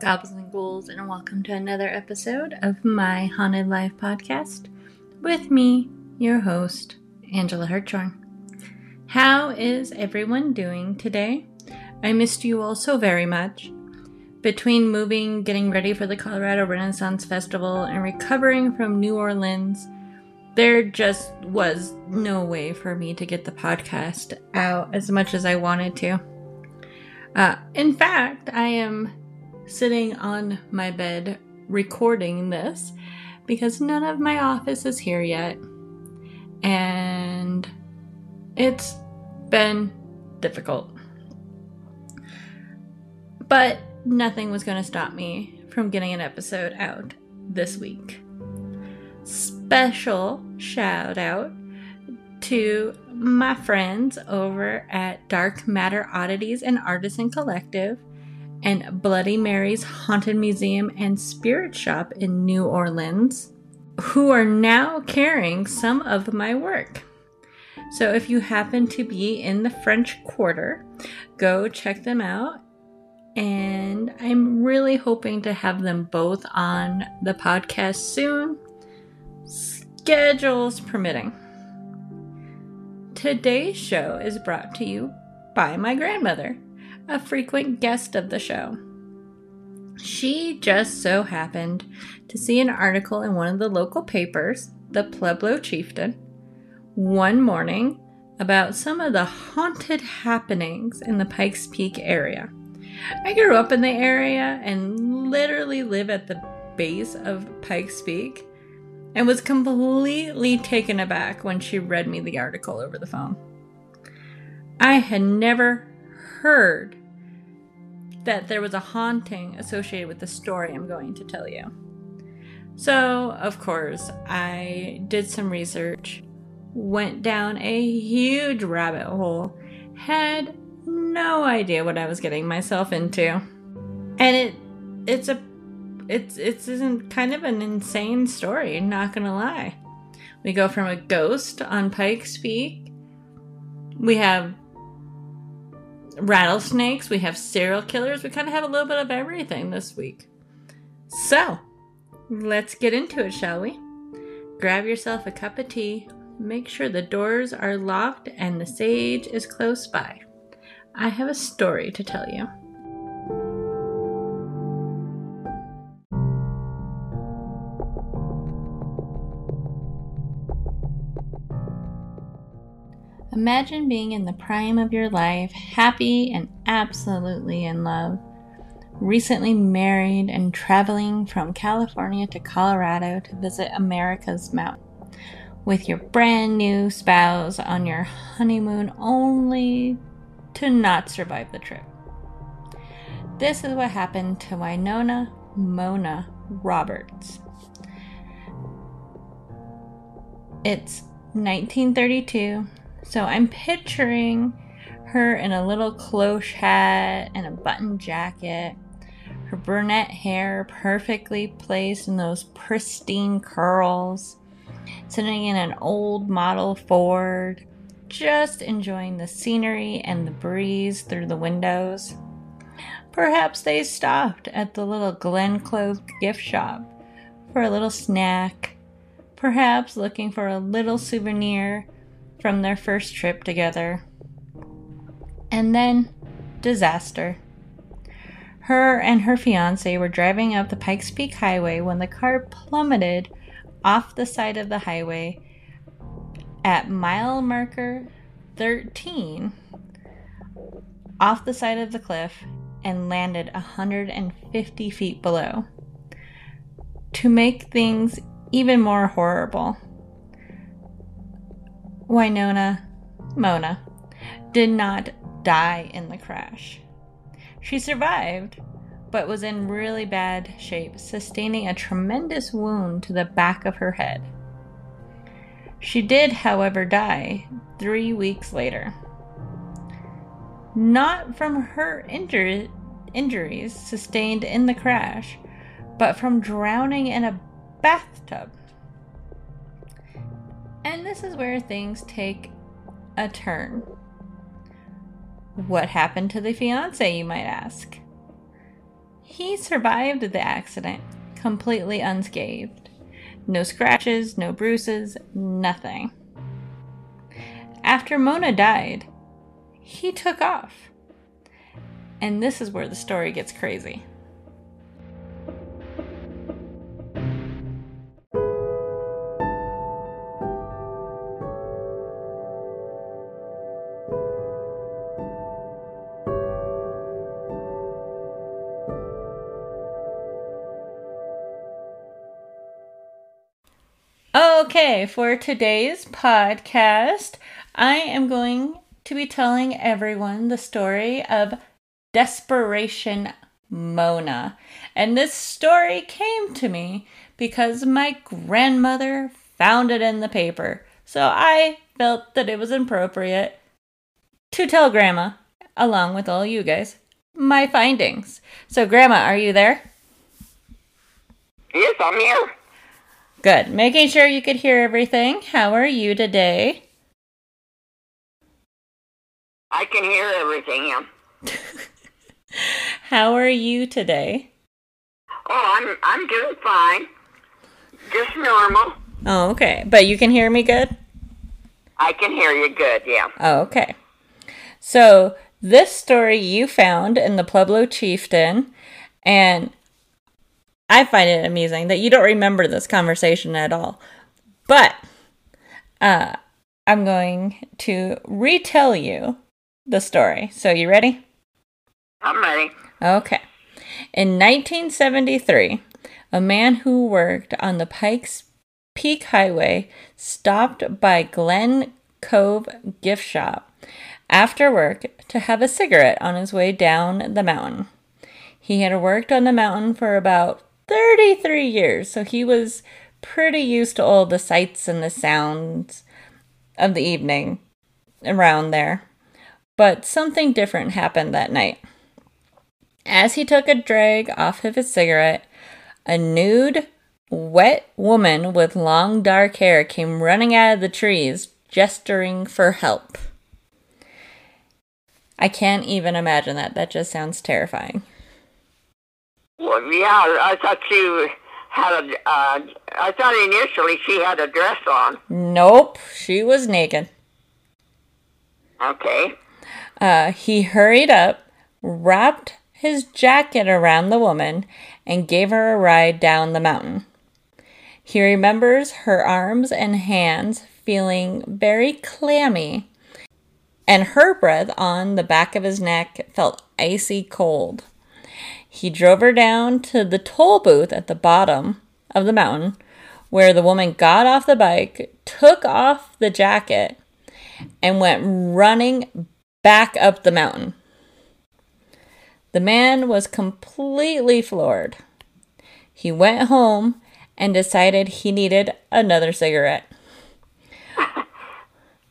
goblins and ghouls, and welcome to another episode of my Haunted Life podcast with me, your host, Angela Hartshorn. How is everyone doing today? I missed you all so very much. Between moving, getting ready for the Colorado Renaissance Festival, and recovering from New Orleans, there just was no way for me to get the podcast out as much as I wanted to. Uh, in fact, I am sitting on my bed recording this because none of my office is here yet. And it's been difficult. But nothing was going to stop me from getting an episode out this week. Special shout out to my friends over at Dark Matter Oddities and Artisan Collective and Bloody Mary's Haunted Museum and Spirit Shop in New Orleans, who are now carrying some of my work. So if you happen to be in the French Quarter, go check them out. And I'm really hoping to have them both on the podcast soon, schedules permitting. Today's show is brought to you by my grandmother, a frequent guest of the show. She just so happened to see an article in one of the local papers, the Pueblo Chieftain, one morning about some of the haunted happenings in the Pikes Peak area. I grew up in the area and literally live at the base of Pikes Peak and was completely taken aback when she read me the article over the phone. I had never heard that there was a haunting associated with the story I'm going to tell you. So, of course, I did some research, went down a huge rabbit hole, had no idea what I was getting myself into. And it it's a it's it's isn't kind of an insane story, not gonna lie. We go from a ghost on Pikes Peak. We have rattlesnakes, we have serial killers, we kind of have a little bit of everything this week. So, let's get into it, shall we? Grab yourself a cup of tea, make sure the doors are locked and the sage is close by. I have a story to tell you. Imagine being in the prime of your life, happy and absolutely in love, recently married and traveling from California to Colorado to visit America's mountain with your brand new spouse on your honeymoon only to not survive the trip. This is what happened to Winona Mona Roberts. It's 1932 so I'm picturing her in a little cloche hat and a button jacket, her brunette hair perfectly placed in those pristine curls, sitting in an old model Ford, just enjoying the scenery and the breeze through the windows. Perhaps they stopped at the little Glen Close gift shop for a little snack, perhaps looking for a little souvenir from their first trip together. And then, disaster. Her and her fiance were driving up the Pikes Peak Highway when the car plummeted off the side of the highway at mile marker 13 off the side of the cliff and landed 150 feet below. To make things even more horrible, Winona Mona did not die in the crash. She survived, but was in really bad shape, sustaining a tremendous wound to the back of her head. She did, however, die three weeks later. Not from her injur- injuries sustained in the crash, but from drowning in a bathtub. And this is where things take a turn. What happened to the fiance, you might ask? He survived the accident completely unscathed. No scratches, no bruises, nothing. After Mona died, he took off. And this is where the story gets crazy. Okay, for today's podcast, I am going to be telling everyone the story of Desperation Mona. And this story came to me because my grandmother found it in the paper. So I felt that it was appropriate to tell Grandma, along with all you guys, my findings. So, Grandma, are you there? Yes, I'm here. Good. Making sure you could hear everything. How are you today? I can hear everything. Yeah. How are you today? Oh, I'm I'm doing fine. Just normal. Oh, okay. But you can hear me good? I can hear you good, yeah. Oh, okay. So, this story you found in the Pueblo Chieftain, and I find it amusing that you don't remember this conversation at all. But uh, I'm going to retell you the story. So, you ready? I'm ready. Okay. In 1973, a man who worked on the Pikes Peak Highway stopped by Glen Cove gift shop after work to have a cigarette on his way down the mountain. He had worked on the mountain for about 33 years. So he was pretty used to all the sights and the sounds of the evening around there. But something different happened that night. As he took a drag off of his cigarette, a nude, wet woman with long dark hair came running out of the trees, gesturing for help. I can't even imagine that. That just sounds terrifying. Well, yeah, I thought she had a. Uh, I thought initially she had a dress on. Nope, she was naked. Okay. Uh, he hurried up, wrapped his jacket around the woman, and gave her a ride down the mountain. He remembers her arms and hands feeling very clammy, and her breath on the back of his neck felt icy cold. He drove her down to the toll booth at the bottom of the mountain, where the woman got off the bike, took off the jacket, and went running back up the mountain. The man was completely floored. He went home and decided he needed another cigarette.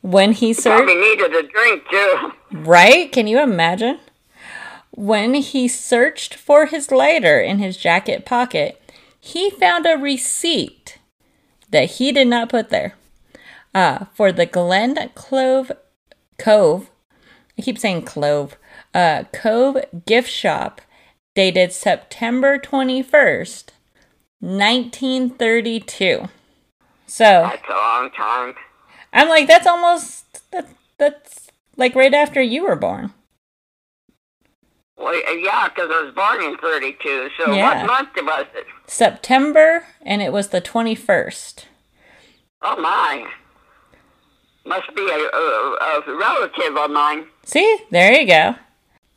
When he searched, probably needed a drink too. Right? Can you imagine? When he searched for his lighter in his jacket pocket, he found a receipt that he did not put there uh, for the Glen Clove Cove. I keep saying Clove. Uh, Cove gift shop dated September 21st, 1932. So that's a long time. I'm like, that's almost that, that's like right after you were born. Well, yeah, because I was born in 32. So yeah. what month was it? September, and it was the 21st. Oh, my. Must be a, a, a relative of mine. See? There you go.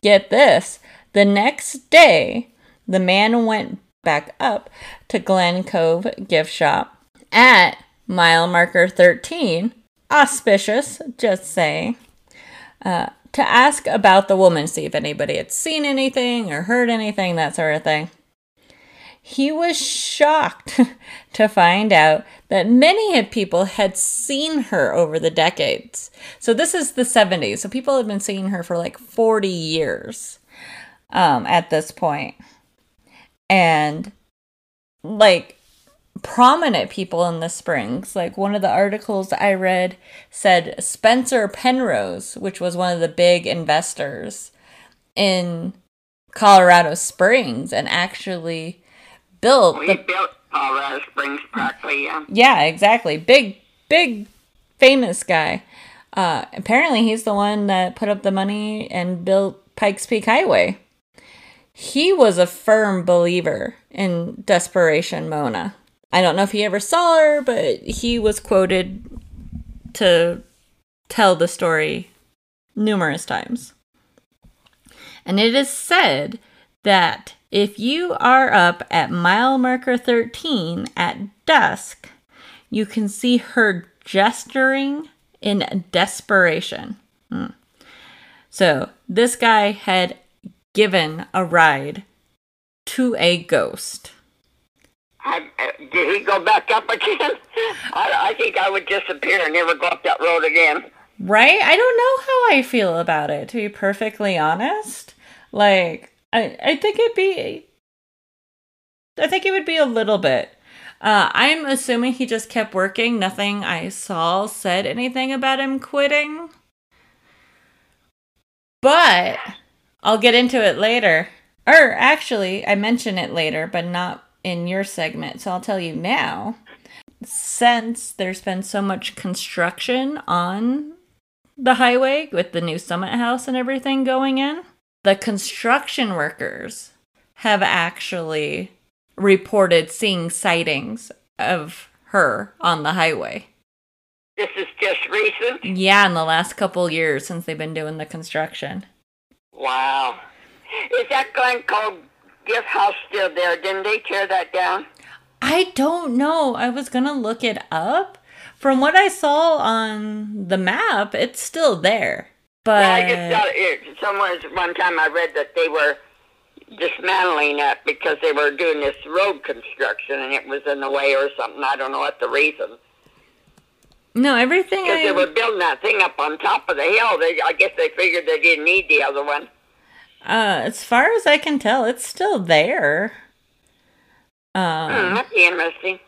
Get this. The next day, the man went back up to Glen Cove gift shop at mile marker 13. Auspicious, just say. Uh, to ask about the woman, see if anybody had seen anything or heard anything, that sort of thing. He was shocked to find out that many people had seen her over the decades. So, this is the 70s. So, people have been seeing her for like 40 years um, at this point. And, like, prominent people in the Springs. Like one of the articles I read said Spencer Penrose, which was one of the big investors in Colorado Springs and actually built We the built Colorado Springs practically, yeah. Yeah, exactly. Big, big, famous guy. Uh, apparently, he's the one that put up the money and built Pikes Peak Highway. He was a firm believer in Desperation Mona. I don't know if he ever saw her, but he was quoted to tell the story numerous times. And it is said that if you are up at mile marker 13 at dusk, you can see her gesturing in desperation. Hmm. So, this guy had given a ride to a ghost. I, did he go back up again? I, I think I would disappear and never go up that road again. Right? I don't know how I feel about it, to be perfectly honest. Like, I, I think it'd be. I think it would be a little bit. Uh, I'm assuming he just kept working. Nothing I saw said anything about him quitting. But I'll get into it later. Or actually, I mention it later, but not in your segment. So I'll tell you now. Since there's been so much construction on the highway with the new Summit House and everything going in, the construction workers have actually reported seeing sightings of her on the highway. This is just recent? Yeah, in the last couple years since they've been doing the construction. Wow. Is that Glen Cove gift house still there? Didn't they tear that down? I don't know. I was gonna look it up. From what I saw on the map, it's still there. But Well, I just thought it, someone one time I read that they were dismantling it because they were doing this road construction and it was in the way or something. I don't know what the reason. no, everything Because they were building that thing up on top of the hill. They, I guess they figured they didn't need the other one. Uh, as far as I can tell, it's still there. Hmm, Um, that'd be interesting.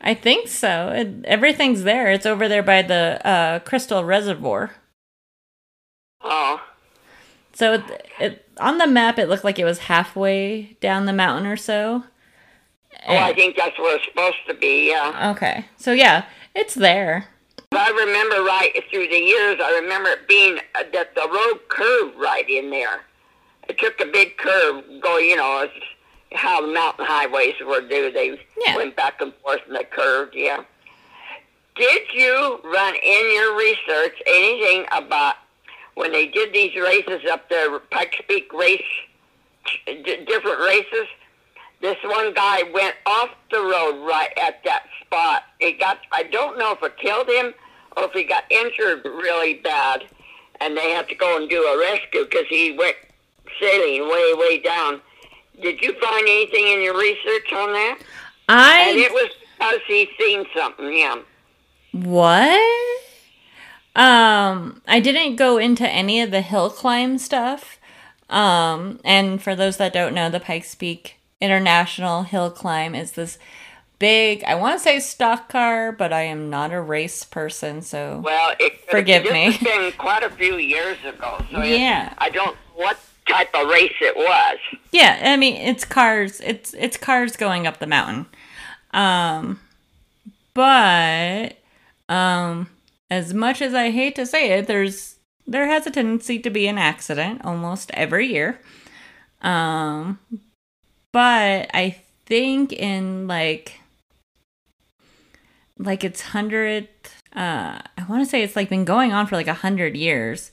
I think so. It, everything's there. It's over there by the uh, Crystal Reservoir. Oh, So it, it, on the map, it looked like it was halfway down the mountain or so. oh, I think that's where it's supposed to be. Yeah. okay, so yeah, it's there. I remember right through the years. I remember it being uh, that the road curved right in there. It took a big curve, going. You know, how the mountain highways were do. They Yeah. went back and forth and they curved. Yeah. Did you run in your research anything about when they did these races up there, Pikes Peak race, d- different races? This one guy went off the road right at that spot. He got, I don't know if it killed him or if he got injured really bad, and they had to go and do a rescue because he went sailing way, way down. Did you find anything in your research on that? I. And it was because he seen something, yeah. what? Um, I didn't go into any of the hill climb stuff. Um, and for those that don't know, the Pikes Peak International Hill Climb is this big, I want to say stock car, but I am not a race person, so Well, it Forgive this me. has been quite a few years ago, so it- Yeah. I don't what type of race it was. Yeah, I mean it's cars. It's it's cars going up the mountain. Um but um as much as I hate to say it, there's there has a tendency to be an accident almost every year. Um but I think in like like it's hundred uh I want to say it's like been going on for like a hundred years.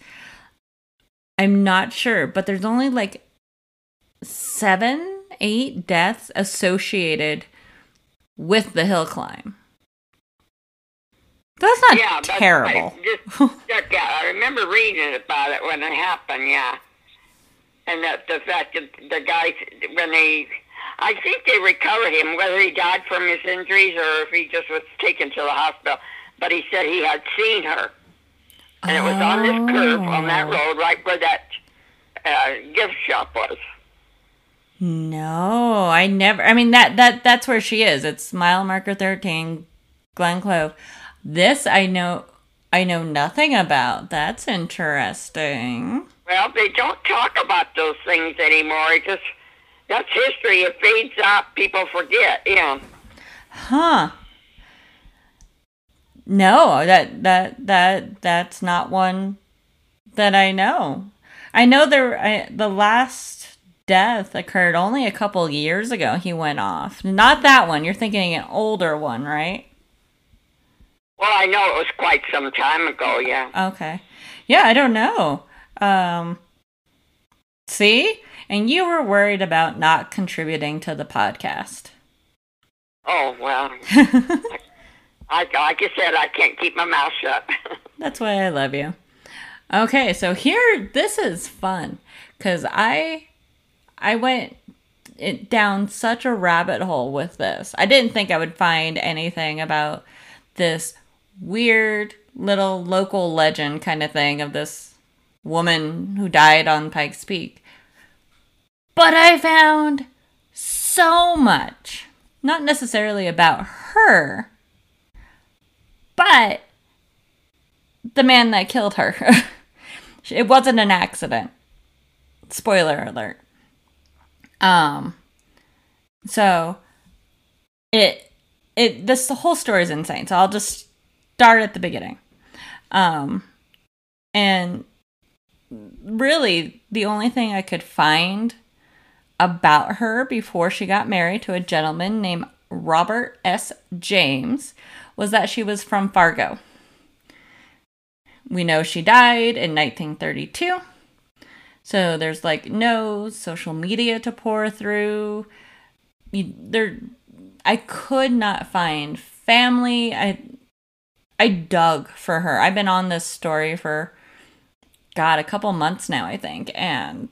I'm not sure, but there's only like seven, eight deaths associated with the hill climb. That's not yeah, terrible. I just stuck out. I remember reading about it when it happened. Yeah, and that the fact that the guys when they, I think they recovered him, whether he died from his injuries or if he just was taken to the hospital. But he said he had seen her, and it was on this curve on that Oh. road, right where that uh, gift shop was. No, I never. I mean that that that's where she is. It's mile marker thirteen, Glen Clove. This I know. I know nothing about. That's interesting. Well, they don't talk about those things anymore. It just that's history. It fades out. People forget. Yeah. Huh. No, that that that that's not one that I know. I know there I, the last death occurred only a couple years ago. He went off. Not that one. You're thinking an older one, right? Well, I know it was quite some time ago. Yeah. Okay. Yeah, I don't know. Um See? And you were worried about not contributing to the podcast. Oh, well. I, like I said, I can't keep my mouth shut. That's why I love you. Okay, so here, this is fun because I, I went it down such a rabbit hole with this. I didn't think I would find anything about this weird little local legend kind of thing of this woman who died on Pikes Peak. But I found so much, not necessarily about her, but the man that killed her. it wasn't an accident. Spoiler alert. Um so it it this the whole story is insane. So I'll just start at the beginning. Um and really the only thing I could find about her before she got married to a gentleman named Robert S. James was that she was from Fargo. We know she died in 1932. So there's like no social media to pour through. You, there I could not find family. I I dug for her. I've been on this story for god a couple months now, I think, and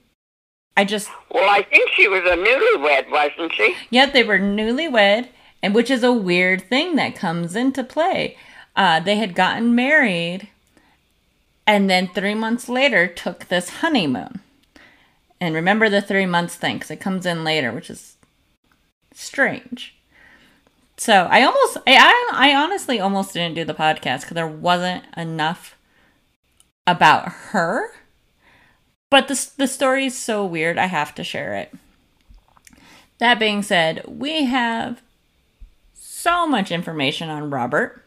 I just. Well, I think she was a newlywed, wasn't she? Yeah, they were newlywed, and which is a weird thing that comes into play. Uh, they had gotten married, and then three months later took this honeymoon. And remember the three months thing, because it comes in later, which is strange. So I almost, I, I, I honestly almost didn't do the podcast because there wasn't enough about her but the, the story is so weird, I have to share it. That being said, we have so much information on Robert.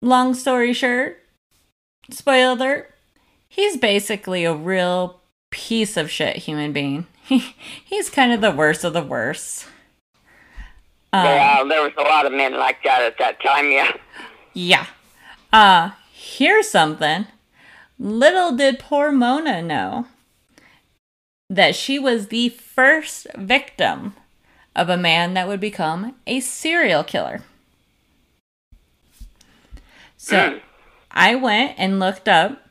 Long story short, spoiler alert, he's basically a real piece of shit human being. He, he's kind of the worst of the worst. Um, yeah, there was a lot of men like that at that time, yeah. Yeah. Uh, here's something. Little did poor Mona know that she was the first victim of a man that would become a serial killer. So hmm. I went and looked up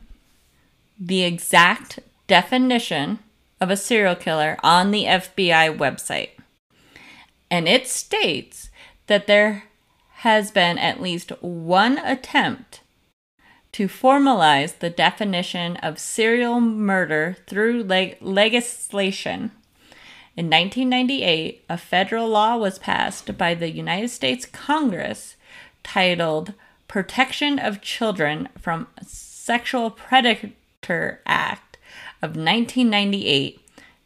the exact definition of a serial killer on the FBI website. And it states that there has been at least one attempt to formalize the definition of serial murder through leg- legislation. In 1998, a federal law was passed by the United States Congress titled Protection of Children from Sexual Predator Act of 1998,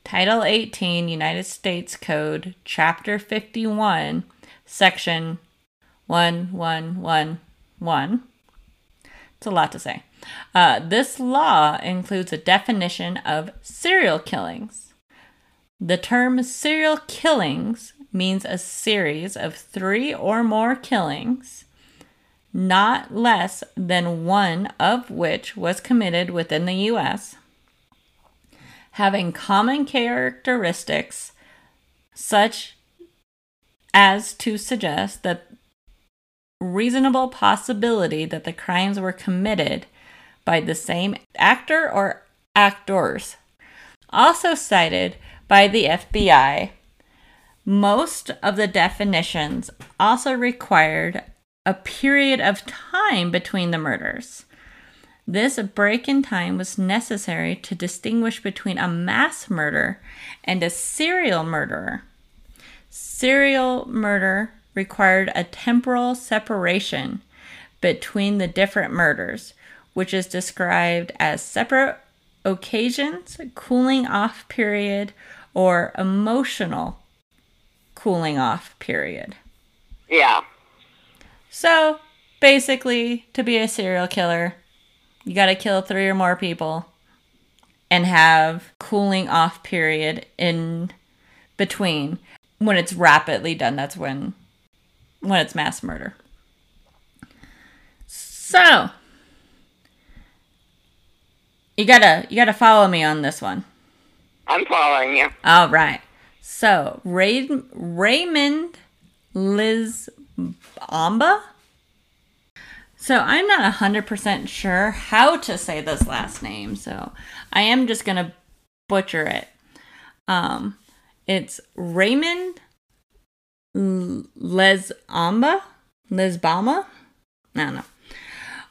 Title 18, United States Code, Chapter 51, Section 1111 it's a lot to say. Uh, this law includes a definition of serial killings. The term serial killings means a series of three or more killings, not less than one of which was committed within the U.S., having common characteristics such as to suggest that reasonable possibility that the crimes were committed by the same actor or actors. Also cited by the FBI, most of the definitions also required a period of time between the murders. This break in time was necessary to distinguish between a mass murder and a serial murderer. Serial murder required a temporal separation between the different murders, which is described as separate occasions, cooling off period, or emotional cooling off period. Yeah. So basically, to be a serial killer, you got to kill three or more people and have cooling off period in between. When it's rapidly done, that's when when it's mass murder. So you gotta you gotta follow me on this one. I'm following you. All right. So Ray, Raymond Liz Amba. So I'm not 100% sure how to say this last name, so I am just to butcher it. Um, it's Raymond Lesamba? Lesbama? I don't know.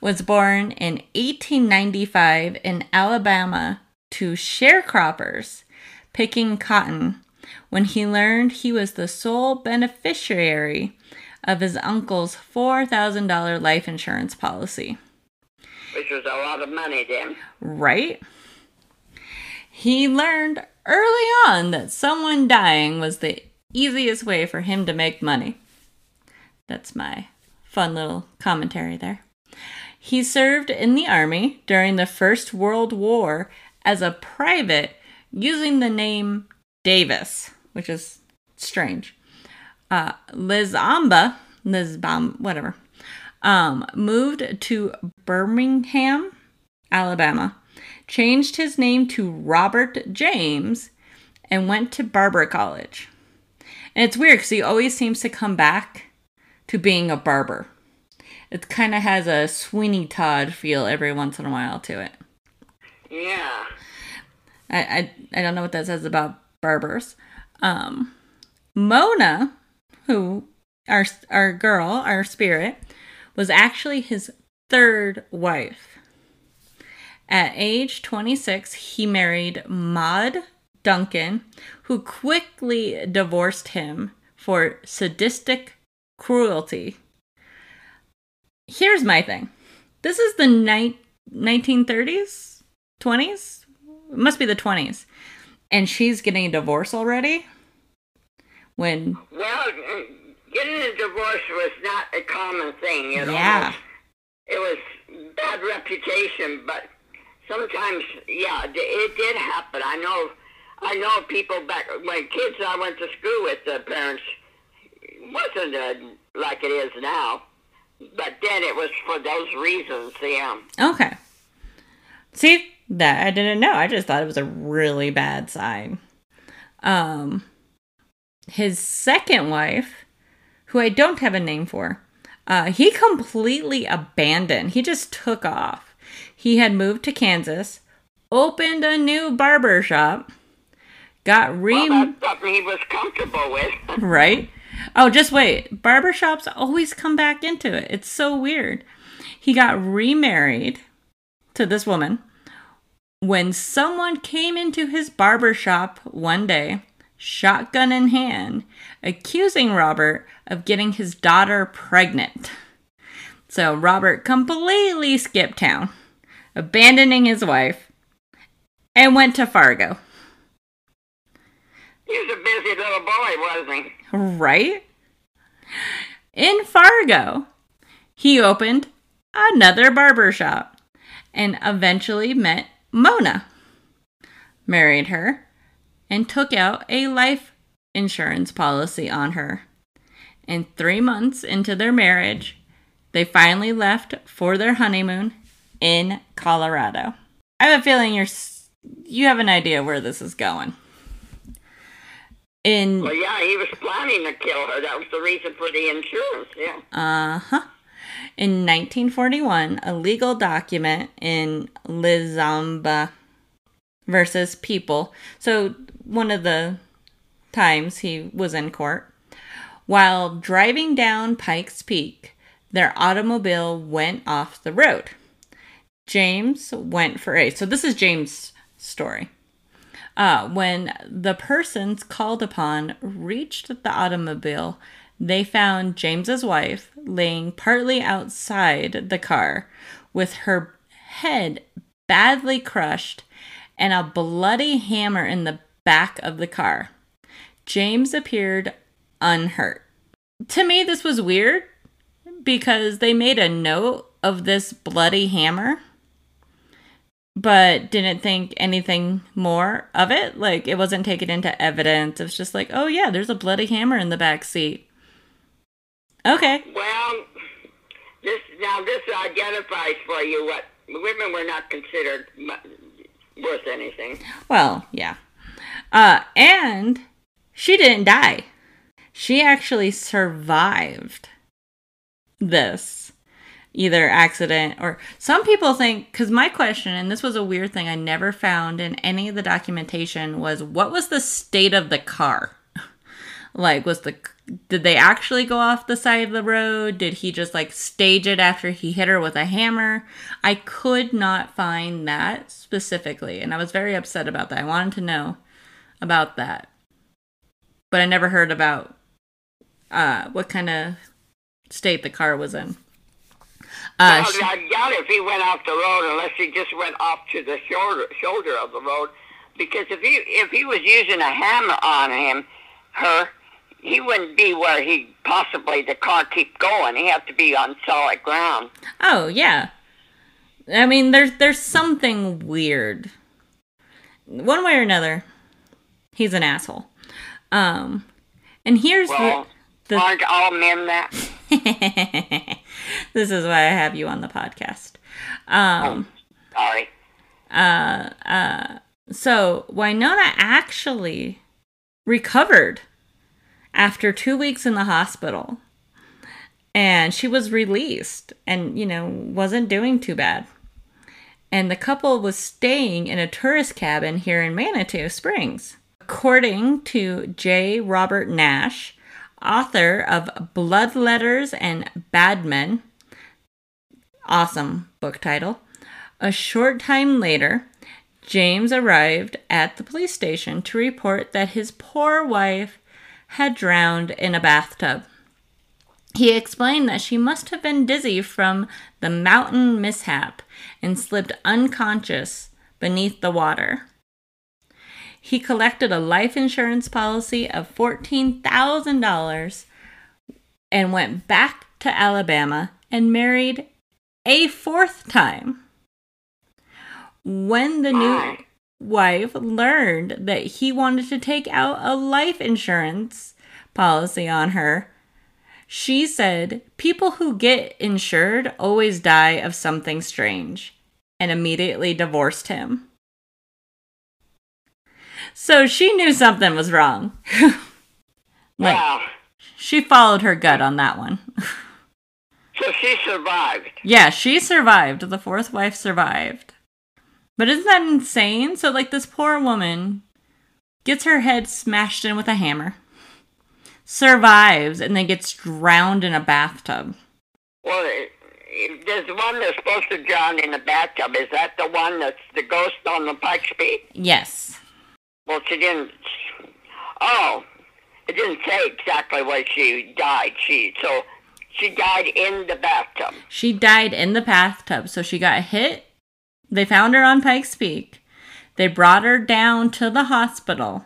Was born in 1895 in Alabama to sharecroppers picking cotton when he learned he was the sole beneficiary of his uncle's $4,000 life insurance policy. Which was a lot of money then. Right? He learned early on that someone dying was the easiest way for him to make money. That's my fun little commentary there. He served in the army during the First World War as a private using the name Davis, which is strange. Uh, Lizamba, Lizbam, whatever, um, moved to Birmingham, Alabama, changed his name to Robert James, and went to Barber College. And it's weird because he always seems to come back to being a barber. It kind of has a Sweeney Todd feel every once in a while to it. Yeah. I, I, I don't know what that says about barbers. Um, Mona, who our our girl, our spirit, was actually his third wife. At age 26, he married Maud Duncan, who quickly divorced him for sadistic cruelty. Here's my thing. This is the ni- 1930s, 20s, it must be the 20s. And she's getting a divorce already? When. Well, getting a divorce was not a common thing. It Yeah. Almost, it was bad reputation, but sometimes, yeah, it- it did happen. I know, I know people back when kids I went to school with, the parents wasn't uh, like it is now, but then it was for those reasons. Yeah. Okay. See, that I didn't know. I just thought it was a really bad sign. Um his second wife, who I don't have a name for, uh, he completely abandoned. He just took off. He had moved to Kansas, opened a new barber shop, got re Well, that's something he was comfortable with. right? Oh, just wait. Barbershops always come back into it. It's so weird. He got remarried to this woman when someone came into his barbershop one day, shotgun in hand, accusing Robert of getting his daughter pregnant. So Robert completely skipped town, abandoning his wife, and went to Fargo. He was a busy little boy, wasn't he? Right? In Fargo, he opened another barber shop and eventually met Mona, married her, and took out a life insurance policy on her. And three months into their marriage, they finally left for their honeymoon in Colorado. I have a feeling you're you have an idea where this is going. In Well, yeah, he was planning to kill her. That was the reason for the insurance. Yeah. Uh huh. In 1941, a legal document in Lizamba versus People. So, one of the times he was in court. While driving down Pikes Peak, their automobile went off the road. James went for a. So, this is James' story. Uh, when the persons called upon reached the automobile, they found James's wife laying partly outside the car with her head badly crushed and a bloody hammer in the back of the car. James appeared unhurt. To me, this was weird because they made a note of this bloody hammer, but didn't think anything more of it. Like, it wasn't taken into evidence. It was just like, oh, yeah, there's a bloody hammer in the back seat. Okay. Well, this now this identifies for you what women were not considered worth anything. Well, yeah. Uh, and she didn't die. She actually survived this either accident or some people think because my question and this was a weird thing i never found in any of the documentation was what was the state of the car? Like was the did they actually go off the side of the road? Did he just like stage it after he hit her with a hammer? I could not find that specifically and i was very upset about that. I wanted to know about that. But i never heard about uh what kind of state the car was in uh, well, I doubt if he went off the road unless he just went off to the shoulder shoulder of the road, because if he if he was using a hammer on him, her, he wouldn't be where he possibly the car keep going. He have to be on solid ground. Oh yeah, I mean there's there's something weird. One way or another, he's an asshole. Um, and here's well, the, the aren't all men that. this is why I have you on the podcast. Um, oh, sorry. Uh, uh, so Winona actually recovered after two weeks in the hospital, and she was released, and you know wasn't doing too bad. And the couple was staying in a tourist cabin here in Manitou Springs. According to J. Robert Nash, author of Blood Letters and Bad Men. Awesome book title. A short time later, James arrived at the police station to report that his poor wife had drowned in a bathtub. He explained that she must have been dizzy from the mountain mishap and slipped unconscious beneath the water. He collected a life insurance policy of $14,000 and went back to Alabama and married a fourth time. When the new wife learned that he wanted to take out a life insurance policy on her, she said, People who get insured always die of something strange, and immediately divorced him. So she knew something was wrong. like, wow. She followed her gut on that one. so she survived. Yeah, she survived. The fourth wife survived. But isn't that insane? So, like, this poor woman gets her head smashed in with a hammer, survives, and then gets drowned in a bathtub. Well, there's one that's supposed to drown in a bathtub. Is that the one that's the ghost on the Pikes Peak? Yes. Well, she didn't. Oh, it didn't say exactly where she died. She so she died in the bathtub. She died in the bathtub. So she got hit. They found her on Pikes Peak. They brought her down to the hospital.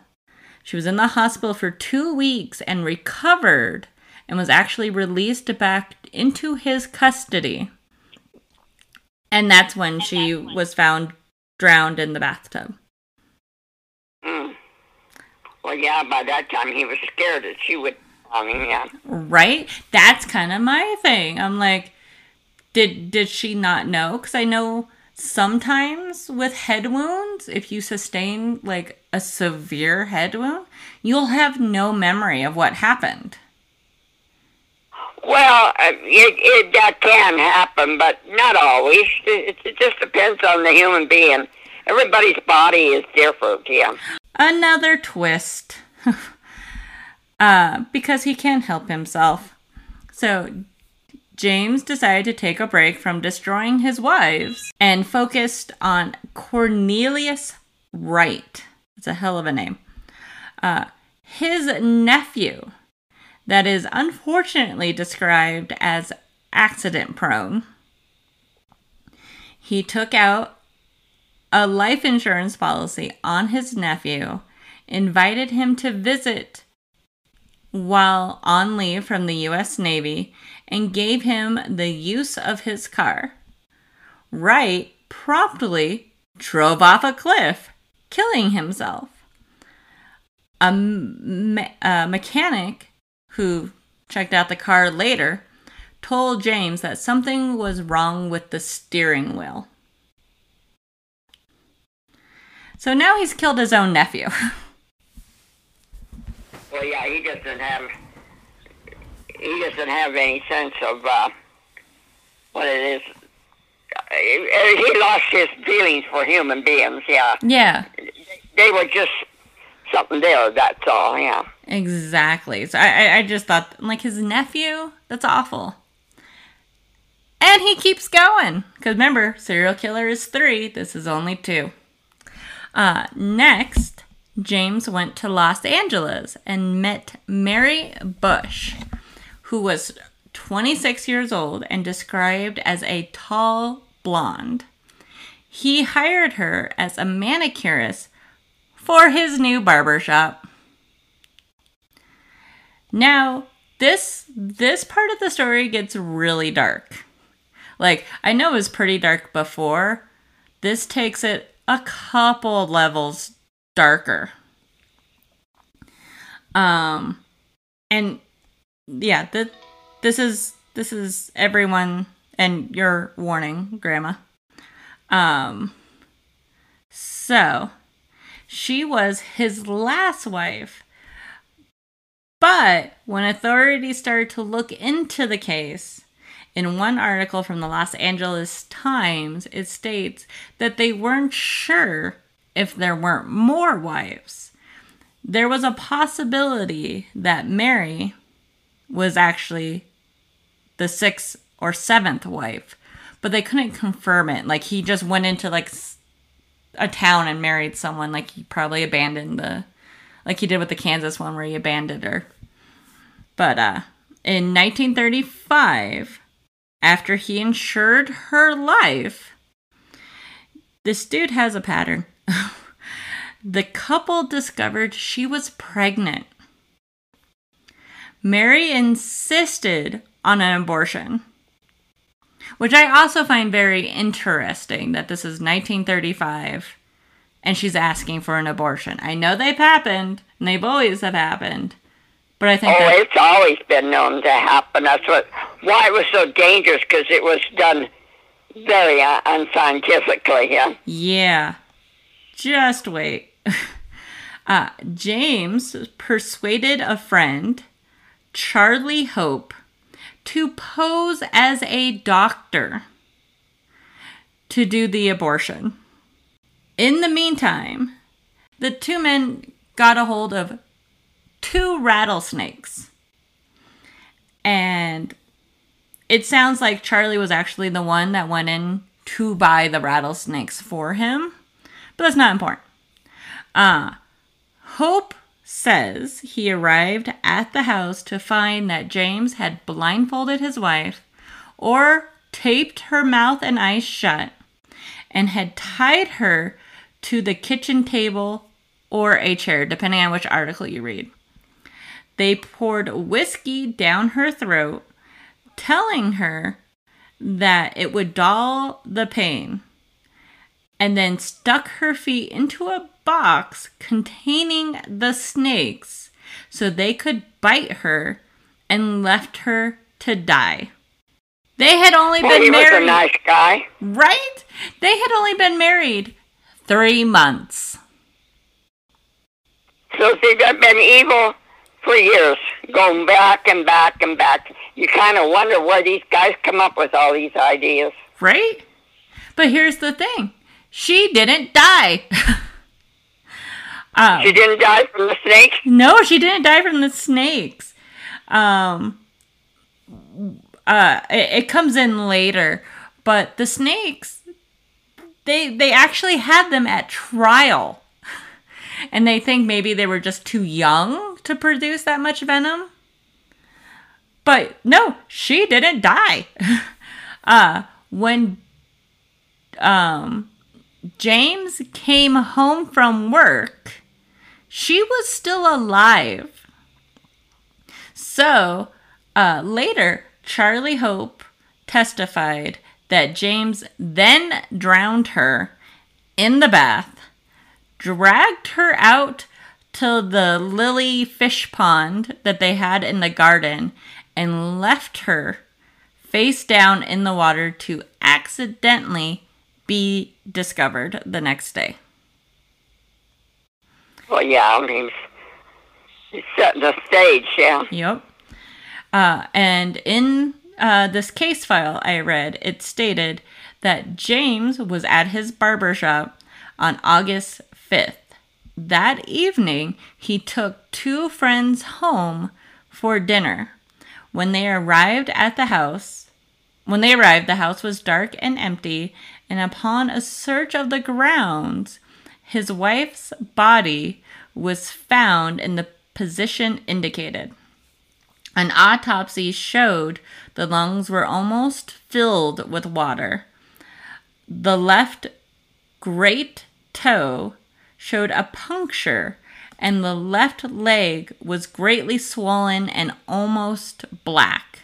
She was in the hospital for two weeks and recovered and was actually released back into his custody. And that's when she was found drowned in the bathtub. Well, yeah, by that time he was scared that she would on him, yeah. Right? That's kind of my thing. I'm like, did did she not know? Because I know sometimes with head wounds, if you sustain like a severe head wound, you'll have no memory of what happened. Well, uh, it, it that can happen, but not always. It, it just depends on the human being. Everybody's body is different, yeah another twist. uh, because he can't help himself. So James decided to take a break from destroying his wives and focused on Cornelius Wright. It's a hell of a name. Uh, his nephew. that is unfortunately described as accident prone. He took out a life insurance policy on his nephew, invited him to visit while on leave from the U.S. Navy, and gave him the use of his car. Wright promptly drove off a cliff, killing himself. A, me- a mechanic who checked out the car later told James that something was wrong with the steering wheel. So now he's killed his own nephew. Well, yeah, he doesn't have he doesn't have any sense of uh, what it is. Uh, He lost his feelings for human beings. Yeah, yeah, they were just something there. That's all. Yeah. exactly. So I, I, I just thought, like, his nephew, that's awful. And he keeps going. Because remember, serial killer is three, this is only two. Uh, next, James went to Los Angeles and met Mary Bush, who was 26 years old and described as a tall blonde. He hired her as a manicurist for his new barber shop. Now, this this part of the story gets really dark. Like, I know it was pretty dark before. This takes it a couple levels darker. Um and yeah, the, this is this is everyone and your warning, grandma. Um so she was his last wife. But when authorities started to look into the case, in one article from the Los Angeles Times, it states that they weren't sure if there weren't more wives. There was a possibility that Mary was actually the sixth or seventh wife, but they couldn't confirm it. Like he just went into like a town and married someone. Like he probably abandoned the, like he did with the Kansas one where he abandoned her. But uh, in 1935, after he insured her life, this dude has a pattern. the couple discovered she was pregnant. Mary insisted on an abortion, which I also find very interesting that this is 1935 and she's asking for an abortion. I know they've happened and they've always have happened, but I think Oh, that it's always been known to happen. That's what why it was so dangerous because it was done very uh, unscientifically. Yeah. Yeah. Just wait. uh, James persuaded a friend, Charlie Hope, to pose as a doctor to do the abortion. In the meantime, the two men got a hold of two rattlesnakes. And it sounds like Charlie was actually the one that went in to buy the rattlesnakes for him, but that's not important. Uh, Hope says he arrived at the house to find that James had blindfolded his wife or taped her mouth and eyes shut and had tied her to the kitchen table or a chair, depending on which article you read. They poured whiskey down her throat, telling her that it would dull the pain, and then stuck her feet into a box containing the snakes so they could bite her and left her to die. They had only Well, been he was married, a nice guy. right? They had only been married three months. So they've been evil for years, going back and back and back. You kind of wonder where these guys come up with all these ideas. right? But here's the thing she didn't die. um, She didn't die from the snakes. no, she didn't die from the snakes. Um, uh, it, it comes in later, but the snakes, they they actually had them at trial, and they think maybe they were just too young to produce that much venom. But no, she didn't die. uh, when um, James came home from work, she was still alive. So uh, later, Charlie Hope testified that James then drowned her in the bath, dragged her out to the lily fish pond that they had in the garden, and left her face down in the water to accidentally be discovered the next day. Well, yeah, I mean, he's setting the stage, yeah. Yep. Uh, and in uh, this case file I read, it stated that James was at his barber shop on August 5th. That evening, he took two friends home for dinner. When they arrived at the house, when they arrived, the house was dark and empty, and upon a search of the grounds, his wife's body was found in the position indicated. An autopsy showed the lungs were almost filled with water. The left great toe showed a puncture, and the left leg was greatly swollen and almost black.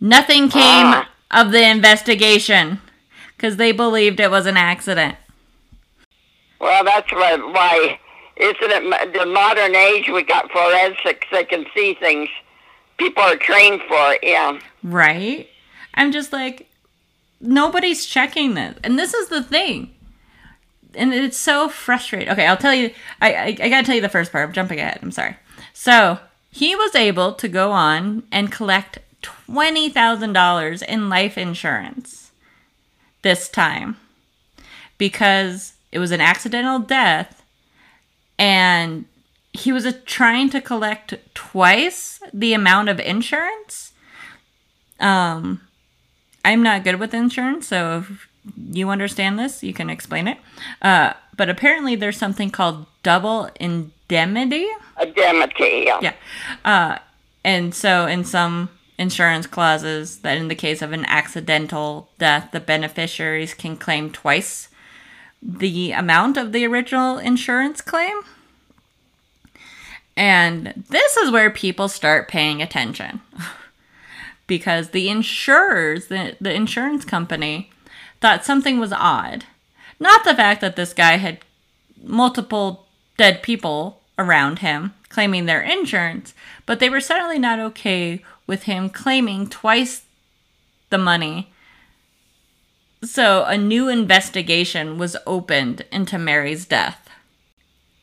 Nothing came Ah. of the investigation because they believed it was an accident. Well, that's why, why isn't it the modern age we got forensics that can see things people are trained for, yeah. Right? I'm just like, nobody's checking this. And this is the thing. And it's so frustrating. Okay, I'll tell you. I, I, I gotta tell you the first part. I'm jumping ahead. I'm sorry. So, he was able to go on and collect $20,000 in life insurance this time because it was an accidental death and he was trying to collect twice the amount of insurance. Um, I'm not good with insurance, so if you understand this, you can explain it. Uh, but apparently, there's something called double indemnity. Indemnity, yeah. Yeah. Uh, and so, in some insurance clauses, that in the case of an accidental death, the beneficiaries can claim twice the amount of the original insurance claim. And this is where people start paying attention. because the insurers, the, the insurance company, thought something was odd. Not the fact that this guy had multiple dead people around him claiming their insurance, but they were certainly not okay with him claiming twice the money. So a new investigation was opened into Mary's death.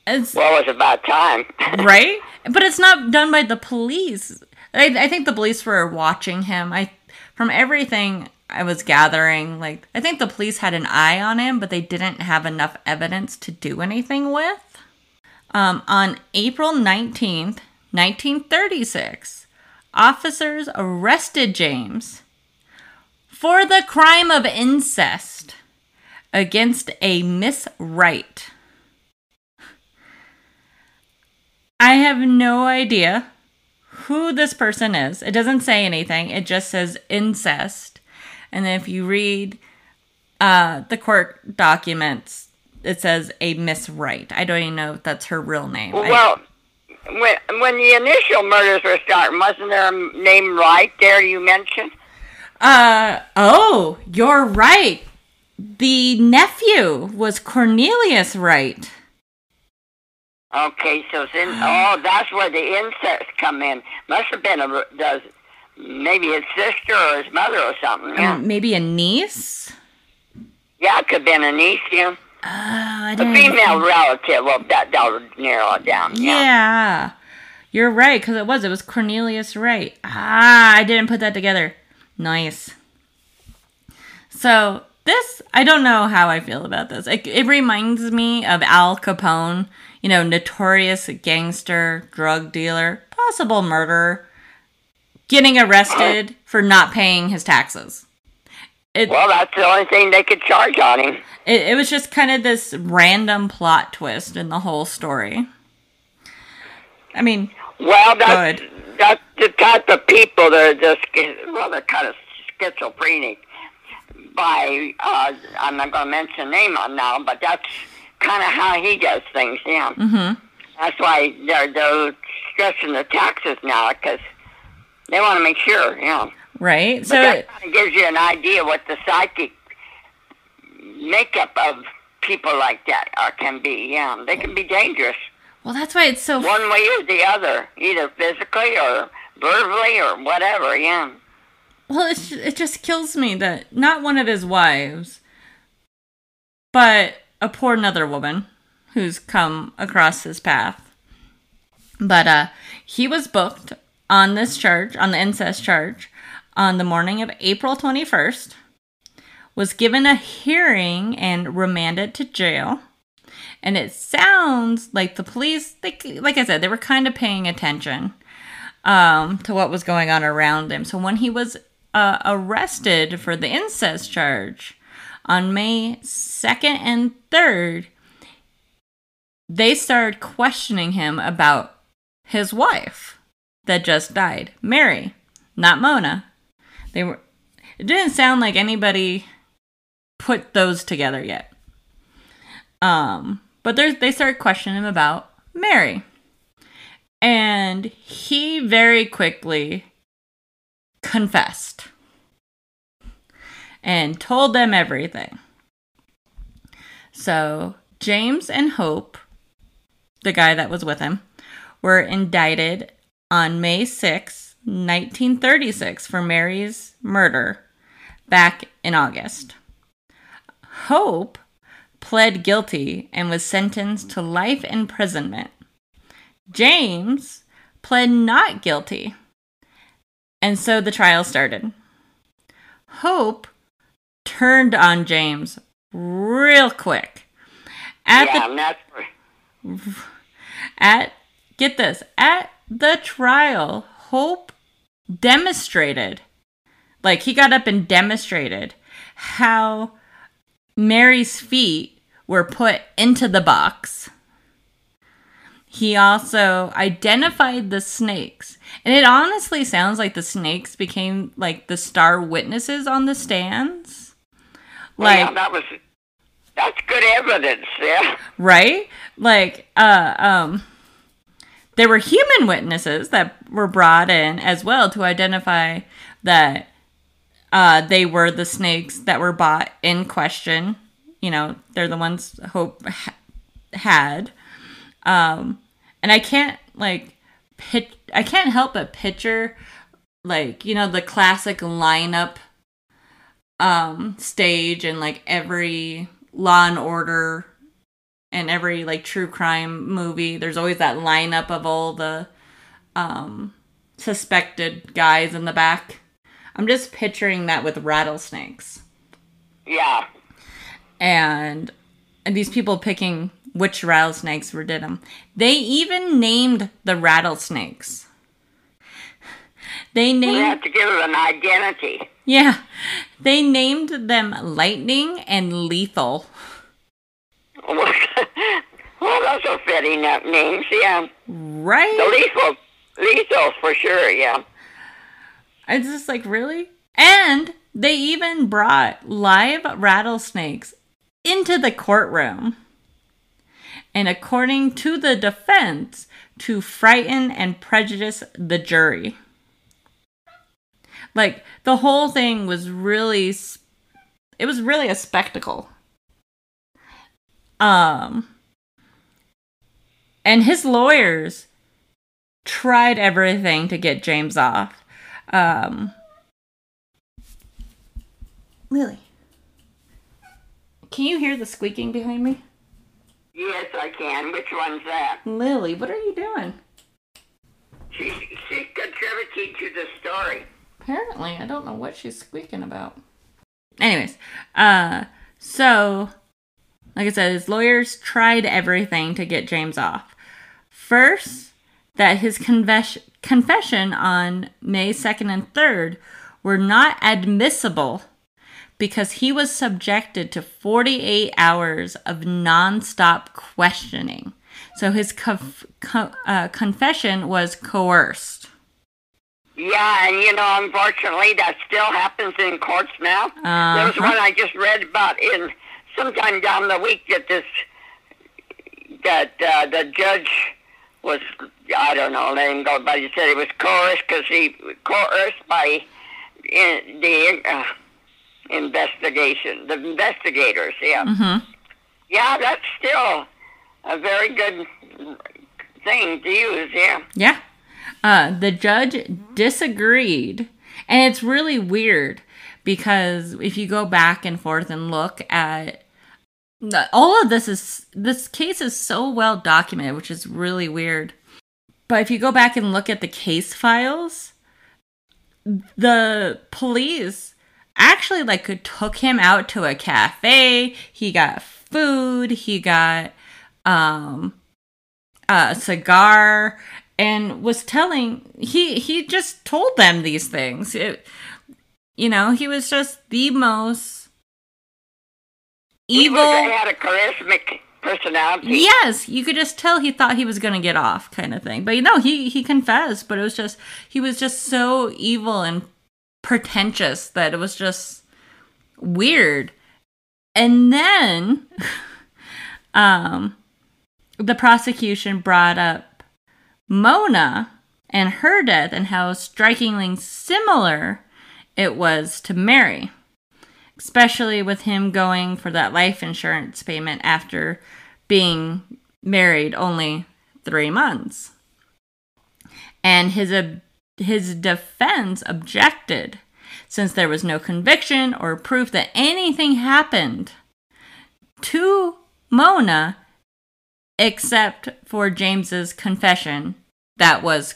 It's, Well, it was about time. right? But it's not done by the police. I, I think the police were watching him. I, from everything I was gathering, like I think the police had an eye on him, but they didn't have enough evidence to do anything with. Um, on April nineteenth, nineteen thirty-six, officers arrested James for the crime of incest against a Miss Wright. I have no idea who this person is. It doesn't say anything. It just says incest. And then if you read uh, the court documents, it says a Miss Wright. I don't even know if that's her real name. I- well, when, when the initial murders were starting, wasn't there a name right there you mentioned? uh oh, you're right. The nephew was Cornelius Wright. Okay, so then, oh, that's where the incest come in. Must have been a, does, maybe his sister or his mother or something. Yeah, Um, maybe a niece. yeah it could have been a niece, yeah. I A female relative. Well, that, that would narrow it down. Yeah. Yeah. You're right, because it was. It was Cornelius Wright. Ah, I didn't put that together. Nice. So, this, I don't know how I feel about this. It, it reminds me of Al Capone, you know, notorious gangster, drug dealer, possible murderer, getting arrested for not paying his taxes. It, Well, that's the only thing they could charge on him. it, it was just kind of this random plot twist in the whole story. I mean, Well, that's, Good. that's the type of people that are just well, they're kind of schizophrenic. By uh, I'm not going to mention name on now, but that's kind of how he does things. Yeah, Mm-hmm. that's why they're they're stressing the taxes now because they want to make sure. Yeah, Right. but So that kind of gives you an idea what the psychic makeup of people like that are, can be. Yeah, they can be dangerous well, that's why it's so. one way or the other, either physically or verbally or whatever. Yeah. Well, it's, it just kills me that not one of his wives, but a poor another woman who's come across his path. But uh, he was booked on this charge, on the incest charge, on the morning of April 21st, was given a hearing and remanded to jail. And it sounds like the police, like, like I said, they were kind of paying attention um, to what was going on around him. So when he was uh, arrested for the incest charge on May 2nd and 3rd, they started questioning him about his wife that just died, Mary, not Mona. They were. It didn't sound like anybody put those together yet. Um, but they started questioning him about Mary. And he very quickly confessed and told them everything. So, James and Hope, the guy that was with him, were indicted on May 6, 1936, for Mary's murder back in August. Hope pled guilty and was sentenced to life imprisonment. James pled not guilty. And so the trial started. Hope turned on James real quick. At yeah, the that's where, at get this, at the trial, Hope demonstrated like he got up and demonstrated how Mary's feet were put into the box. He also identified the snakes. And it honestly sounds like the snakes became like the star witnesses on the stands. Like yeah, that was that's good evidence. Yeah. right? Like uh um there were human witnesses that were brought in as well to identify that uh they were the snakes that were bought in question. You know, they're the ones Hope ha- had. Um and I can't like pit I can't help but picture like, you know, the classic lineup um stage and like every law and order and every like true crime movie there's always that lineup of all the um suspected guys in the back i'm just picturing that with rattlesnakes Yeah. and and these people picking which rattlesnakes were did them they even named the rattlesnakes they named. We have to give it an identity. yeah they named them lightning and lethal well, those are fitting up names. Yeah. right The lethal, lethal for sure. Yeah. It's just like, really? And they even brought live rattlesnakes into the courtroom. And according to the defense, to frighten and prejudice the jury. Like, the whole thing was really, it was really a spectacle. Um, and his lawyers tried everything to get James off. Um, Lily, can you hear the squeaking behind me? Yes, I can. Which one's that? Lily, what are you doing? She, she's contributing to the story. Apparently, I don't know what she's squeaking about. Anyways, uh, so, like I said, his lawyers tried everything to get James off. First, that his confess- confession on May 2nd and 3rd were not admissible because he was subjected to 48 hours of nonstop questioning. So his conf- co- uh, confession was coerced. Yeah, and you know, unfortunately, that still happens in courts now. There was Uh-huh. one I just read about in sometime down the week that this that uh, the judge was I don't know let him go, but he said he was coerced because he coerced by in, the uh, investigation, the investigators. Yeah, Mhm. yeah, that's still a very good thing to use. Yeah. Yeah. Uh, the judge disagreed. And it's really weird because if you go back and forth and look at all of this is this case is so well documented, which is really weird. But if you go back and look at the case files, the police actually like took him out to a cafe. He got food. He got um a cigar and was telling he he just told them these things it, you know he was just the most He evil. had a charismatic personality. yes you could just tell he thought he was gonna get off kind of thing. But you know he he confessed but it was just he was just so evil and pretentious that it was just weird. And then um the prosecution brought up Mona and her death and how strikingly similar it was to Mary, especially with him going for that life insurance payment after being married only three months. And his ob- his defense objected since there was no conviction or proof that anything happened to Mona except for James's confession that was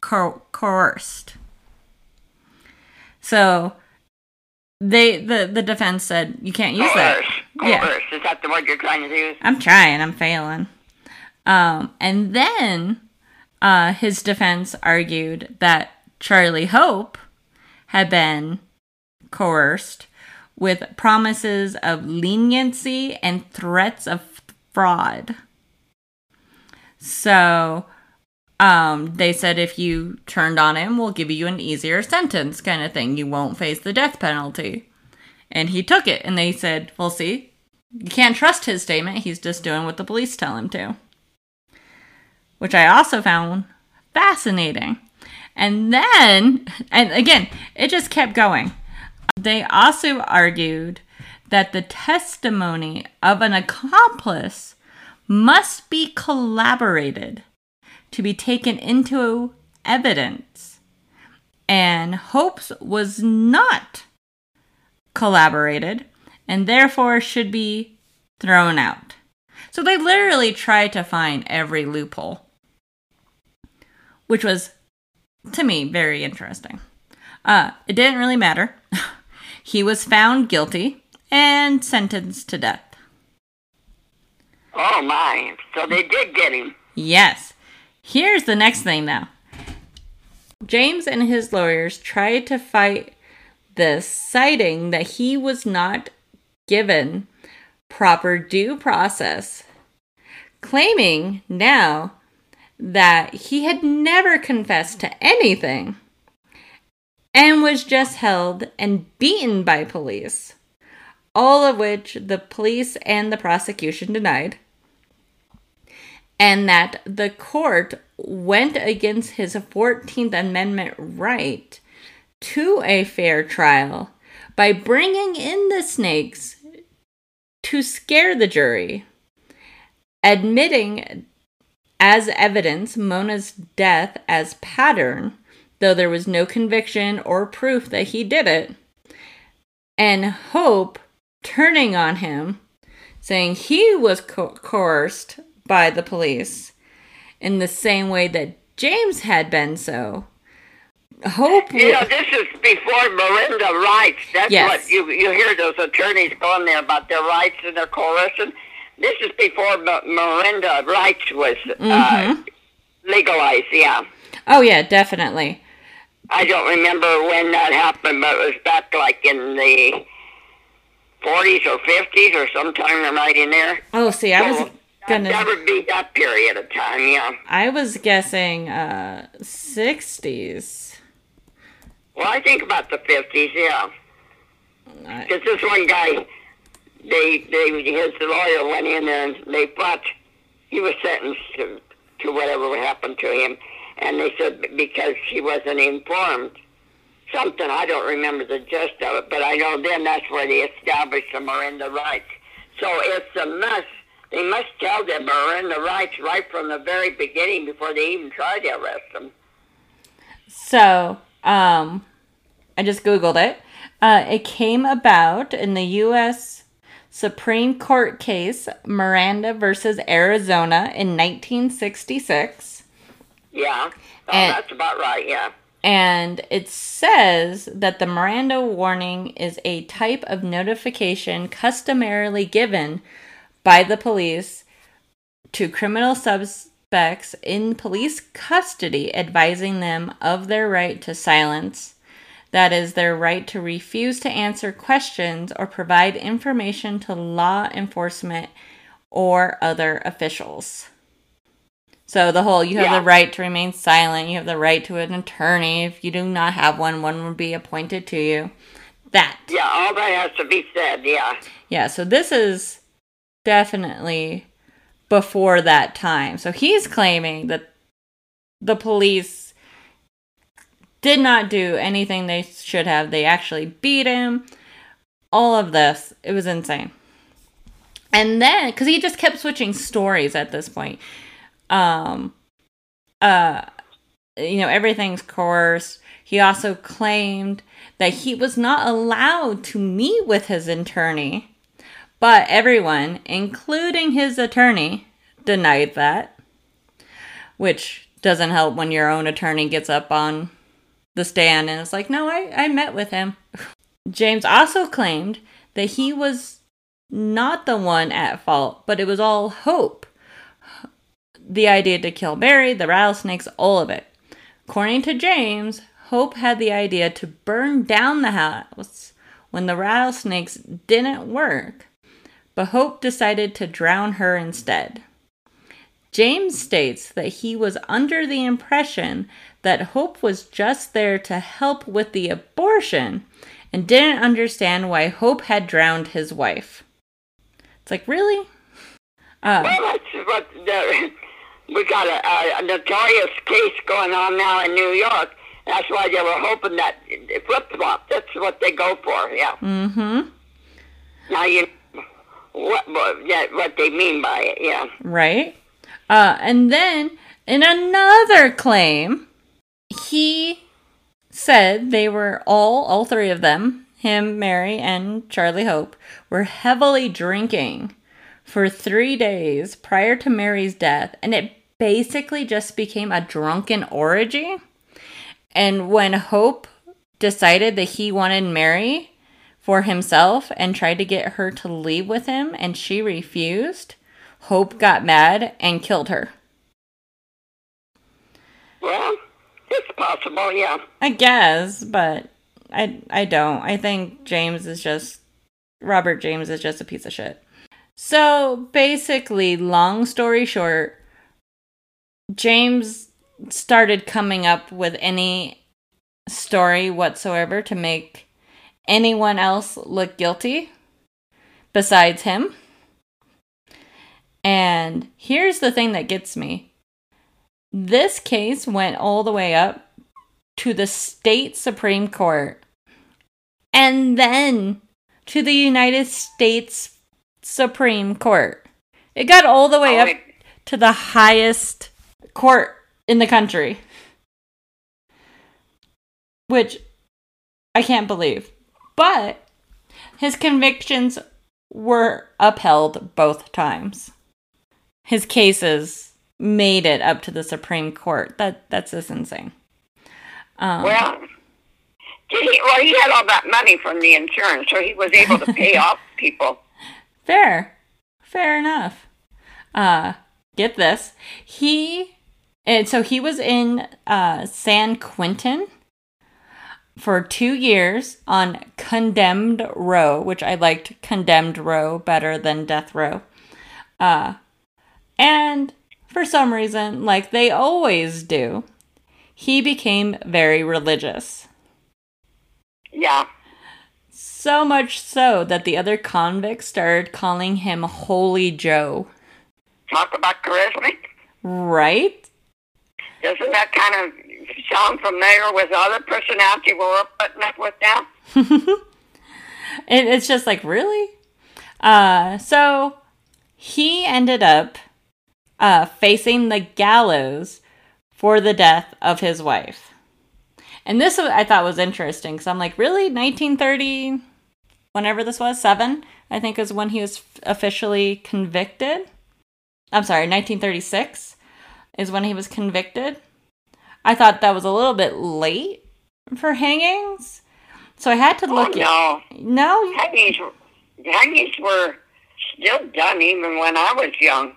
coer- coerced. So they the the defense said you can't use that. Coerce. Yeah. Coerce. Is that the word you're trying to use? I'm trying, I'm failing. Um, and then uh, his defense argued that Charlie Hope had been coerced with promises of leniency and threats of fraud. So um, they said if you turned on him, we'll give you an easier sentence, kind of thing. You won't face the death penalty. And he took it, and they said, "We'll see. You can't trust his statement. He's just doing what the police tell him to." Which I also found fascinating. And then, and again, it just kept going. They also argued that the testimony of an accomplice must be collaborated to be taken into evidence. And Hope's was not collaborated and therefore should be thrown out. So they literally tried to find every loophole, which was, to me, very interesting. Uh, it didn't really matter. he was found guilty and sentenced to death. Oh my! So they did get him. Yes. Here's the next thing now. James and his lawyers tried to fight this, citing that he was not given proper due process, claiming now that he had never confessed to anything and was just held and beaten by police, all of which the police and the prosecution denied and that the court went against his 14th Amendment right to a fair trial by bringing in the snakes to scare the jury, admitting as evidence Mona's death as pattern, though there was no conviction or proof that he did it, and Hope turning on him, saying he was co- coerced by the police in the same way that James had been so. Hope. You know, this is before Miranda rights. That's Yes. what you you hear those attorneys going there about their rights and their coercion. This is before M- Miranda rights was uh, Mhm. legalized. Yeah, Oh, yeah, definitely. I don't remember when that happened, but it was back like in the 40s or 50s or sometime right in there. Oh, see, I was Gonna. That would be that period of time. Yeah. I was guessing uh 60s. Well, I think about the 50s, yeah. Because this one guy, they, they, his lawyer went in there and they thought he was sentenced to, to whatever happened to him. And they said because he wasn't informed. Something, I don't remember the gist of it, but I know then that's where they established the Miranda rights. So it's a must. They must tell them Miranda rights right from the very beginning before they even try to arrest them. So, um, I just Googled it. Uh, it came about in the U.S. Supreme Court case Miranda versus Arizona in 1966. Yeah. Oh, And- that's about right, yeah. And it says that the Miranda warning is a type of notification customarily given by the police to criminal suspects in police custody, advising them of their right to silence. That is, their right to refuse to answer questions or provide information to law enforcement or other officials. So the whole you have Yeah. the right to remain silent, you have the right to an attorney. If you do not have one, one will be appointed to you. That. Yeah, all that has to be said, yeah. Yeah, so this is definitely before that time. So he's claiming that the police did not do anything they should have. They actually beat him. All of this. It was insane. And then, because he just kept switching stories at this point. Um, uh, you know, everything's coerced. He also claimed that he was not allowed to meet with his attorney, but everyone, including his attorney, denied that. Which doesn't help when your own attorney gets up on the stand and it's like, no, I, I met with him. James also claimed that he was not the one at fault, but it was all Hope. The idea to kill Barry, the rattlesnakes, all of it. According to James, Hope had the idea to burn down the house when the rattlesnakes didn't work, but Hope decided to drown her instead. James states that he was under the impression that Hope was just there to help with the abortion and didn't understand why Hope had drowned his wife. It's like, really? Uh, Well, that's what the, we got a, a notorious case going on now in New York. That's why they were hoping that flip flop. That's what they go for. Yeah. mm-hmm. Now you what yeah, what they mean by it. Yeah. Right? Uh, and then in another claim, he said they were all, all three of them, him, Mary, and Charlie Hope, were heavily drinking for three days prior to Mary's death, and it basically just became a drunken orgy. And when Hope decided that he wanted Mary for himself and tried to get her to leave with him, and she refused, Hope got mad and killed her. Well, it's possible. Yeah. I guess, but I I don't. I think James is just Robert James is just a piece of shit. So basically, long story short, James started coming up with any story whatsoever to make anyone else look guilty besides him. And here's the thing that gets me. This case went all the way up to the state Supreme Court and then to the United States Supreme Court. It got all the way Oh, up it- to the highest court in the country. Which I can't believe. But his convictions were upheld both times. His cases made it up to the Supreme Court. That that's just insane. Um, Well, did he? Well, he had all that money from the insurance, so he was able to pay off people. Fair. Fair enough. Uh get this. He and so he was in uh San Quentin for 2 years on condemned row, which I liked condemned row better than death row. Uh and for some reason, like they always do, he became very religious. Yeah. So much so that the other convicts started calling him Holy Joe. Talk about charismatic. Right? Doesn't that kind of sound familiar with other personality we're putting up with now? It, it's just like, really? Uh, so he ended up uh, facing the gallows for the death of his wife. And this I thought was interesting because I'm like, really? 1930, whenever this was, seven, I think is when he was officially convicted. I'm sorry, 1936 is when he was convicted. I thought that was a little bit late for hangings. So I had to Oh, look no. No, Hangings, hangings were still done even when I was young.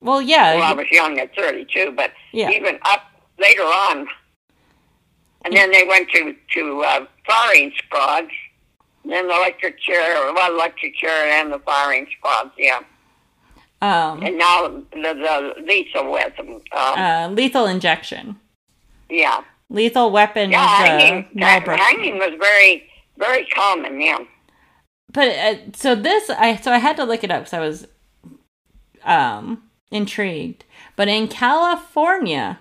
well, yeah. Well, I was young at 32, but Yeah. even up later on. And then they went to, to uh, firing squads, then the electric chair, well, electric chair and the firing squads, yeah. um, And now the, the lethal weapon, um, uh, lethal injection. Yeah. Lethal weapon Yeah, is uh, hanging, Marlboro. hanging was very, very common, yeah. But uh, so this, I so I had to look it up because I was um intrigued. But in California,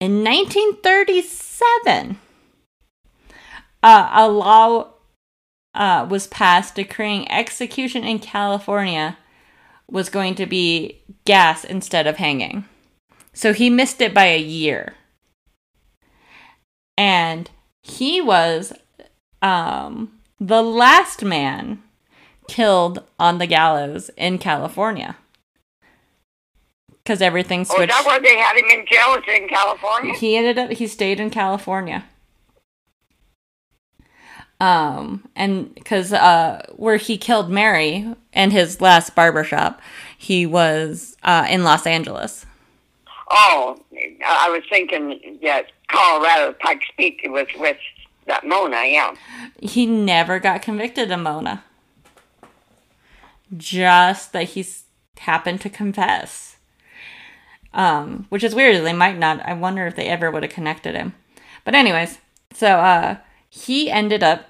in 1937, uh, a law uh, was passed decreeing execution in California was going to be gas instead of hanging. So he missed it by a year. And he was um, the last man killed on the gallows in California. Because everything switched. Oh, switched. that where they had him in jail? Was in California? He ended up he stayed in California. Um and cuz uh where he killed Mary and his last barbershop, he was uh in Los Angeles. Oh, I was thinking that Colorado Pikes Peak was with that Mona, yeah. He never got convicted of Mona. Just that he's happened to confess. Um, which is weird. They might not. I wonder if they ever would have connected him. But anyways, so uh, he ended up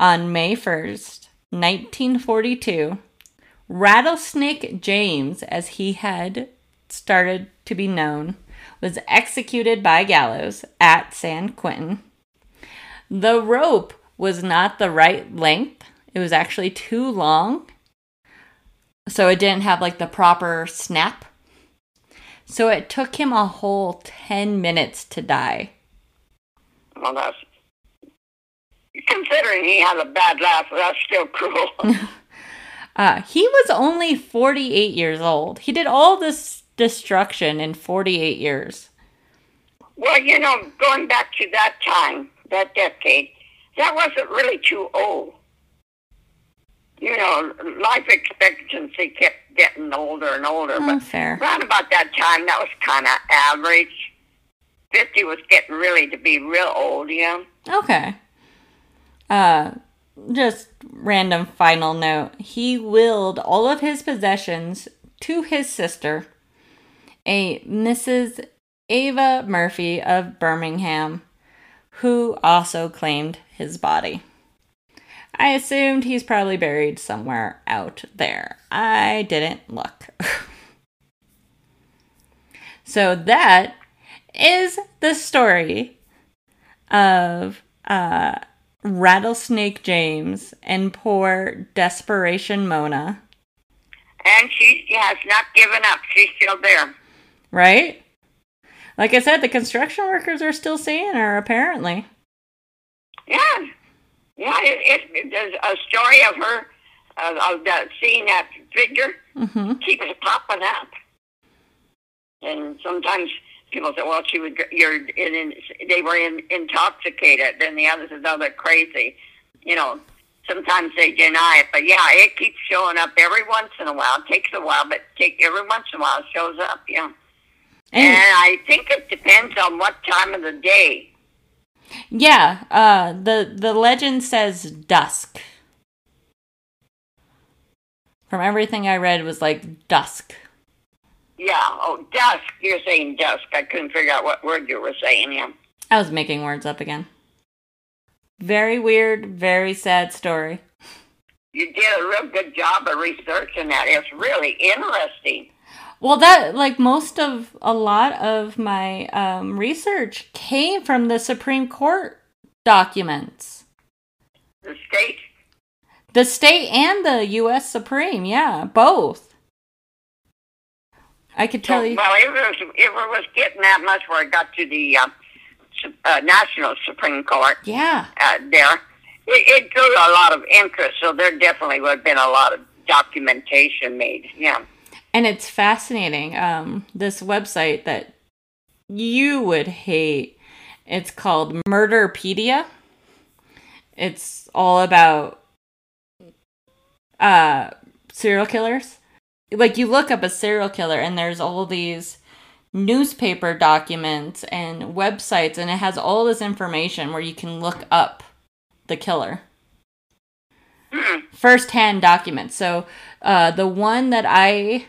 on May first, nineteen forty-two. Rattlesnake James, as he had started to be known, was executed by gallows at San Quentin. The rope was not the right length. It was actually too long. So it didn't have like the proper snap. So it took him a whole 10 minutes to die. Well, that's considering he had a bad laugh. That's still cruel. Uh, he was only 48 years old. He did all this destruction in 48 years. well, you know, going back to that time, that decade, that wasn't really too old. You know, life expectancy kept getting older and older, Oh, but fair. around about that time, that was kind of average. Fifty was getting really to be real old, yeah. Okay. Uh, just random final note. He willed all of his possessions to his sister, a Mrs. Ava Murphy of Birmingham, who also claimed his body. I assumed he's probably buried somewhere out there. I didn't look. so that is the story of uh, Rattlesnake James and poor Desperation Mona, And she has not given up. She's still there. Right? Like I said, the construction workers are still seeing her, apparently. Yeah, yeah. It, it, there's a story of her uh, of that seeing that figure hmm keeps popping up, and sometimes people say, "Well, she was you're in, in they were in, intoxicated," and the others said, "No, they're crazy." You know, sometimes they deny it, but yeah, it keeps showing up every once in a while. It takes a while, but take every once in a while it shows up. Yeah, and And I think it depends on what time of the day. yeah, uh, the the legend says dusk. From everything I read, it was like dusk. Yeah. Oh, dusk. You're saying dusk. I couldn't figure out what word you were saying. Yeah. I was making words up again. Very weird, very sad story. You did a real good job of researching that. It's really interesting. Well, that like most of a lot of my um, research came from the Supreme Court documents. The state, The state and the U.S. Supreme, yeah, both. I could tell so, you. well, it, was, it was getting that much where it got to the uh, uh, National Supreme Court Yeah, uh, there, it, it drew a lot of interest. So there definitely would have been a lot of documentation made. Yeah. And it's fascinating. Um, this website that you would hate. It's called Murderpedia. It's all about uh serial killers. Like you look up a serial killer and there's all these newspaper documents and websites and it has all this information where you can look up the killer. Hmm. First-hand documents. So uh the one that I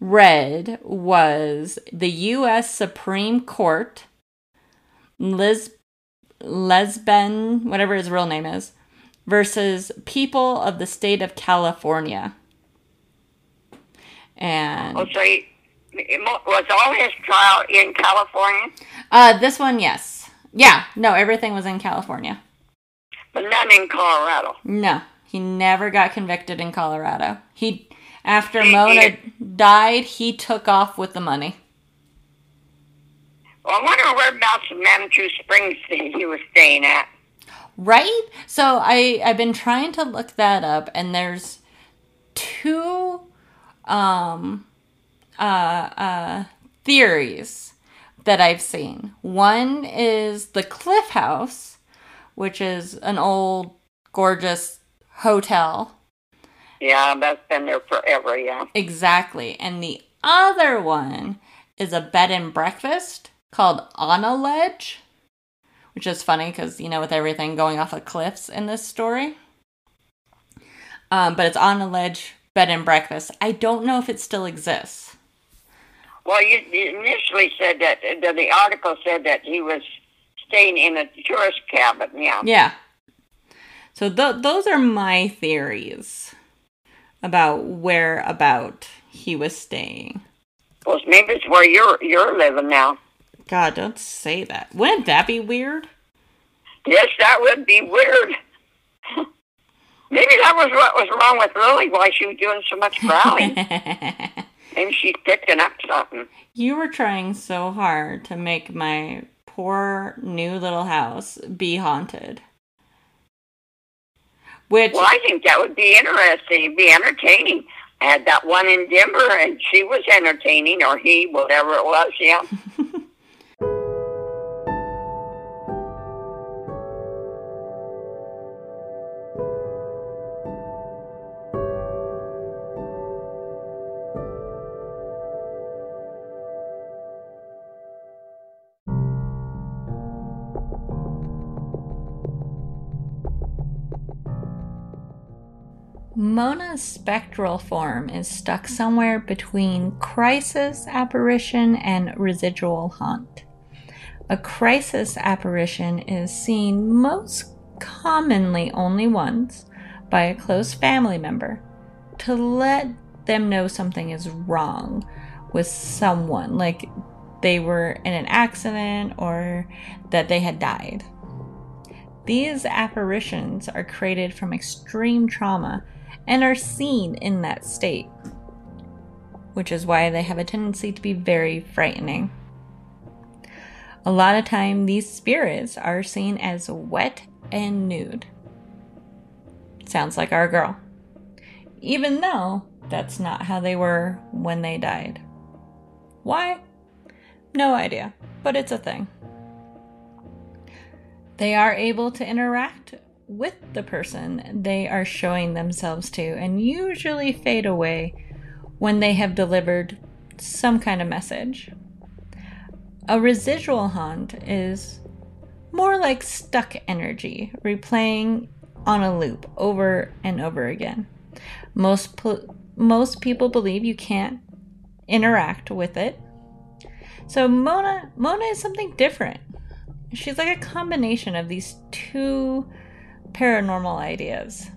read was the US Supreme Court Liz Lesben, whatever his real name is, versus people of the state of California. And Oh, so he, was all his trial in California, uh, this one, yes, yeah, no, everything was in California. but none in Colorado. No, he never got convicted in Colorado. He, after Mona died, he took off with the money. Well, I wonder whereabouts in Manitou Springs he he was staying at. Right? So I I've been trying to look that up and there's two um uh uh theories that I've seen. One is the Cliff House, which is an old gorgeous hotel. Yeah, that's been there forever. Yeah. Exactly. And the other one is a bed and breakfast called On a Ledge, which is funny because, you know, with everything going off of cliffs in this story. Um, but it's On a Ledge bed and breakfast. I don't know if it still exists. Well, you, you initially said that that the article said that he was staying in a tourist cabin. Yeah. Yeah. So th- those are my theories about where about he was staying. Well, maybe it's where you're you're living now. God, don't say that. Wouldn't that be weird? Yes, that would be weird. maybe that was what was wrong with Lily. Why she was doing so much growling. maybe she's picking up something. You were trying so hard to make my poor new little house be haunted. Which, Well, I think that would be interesting. It'd be entertaining. I had that one in Denver, and she was entertaining, or he, whatever it was. Yeah. Mona's spectral form is stuck somewhere between crisis apparition and residual haunt. A crisis apparition is seen most commonly only once by a close family member to let them know something is wrong with someone, like they were in an accident or that they had died. These apparitions are created from extreme trauma and are seen in that state, which is why they have a tendency to be very frightening. A lot of time, these spirits are seen as wet and nude. Sounds like our girl. Even though that's not how they were when they died. Why? No idea, but it's a thing. They are able to interact with the person they are showing themselves to and usually fade away when they have delivered some kind of message. A residual haunt is more like stuck energy, replaying on a loop over and over again. Most pl- most people believe you can't interact with it. So Mona Mona is something different. She's like a combination of these two paranormal ideas.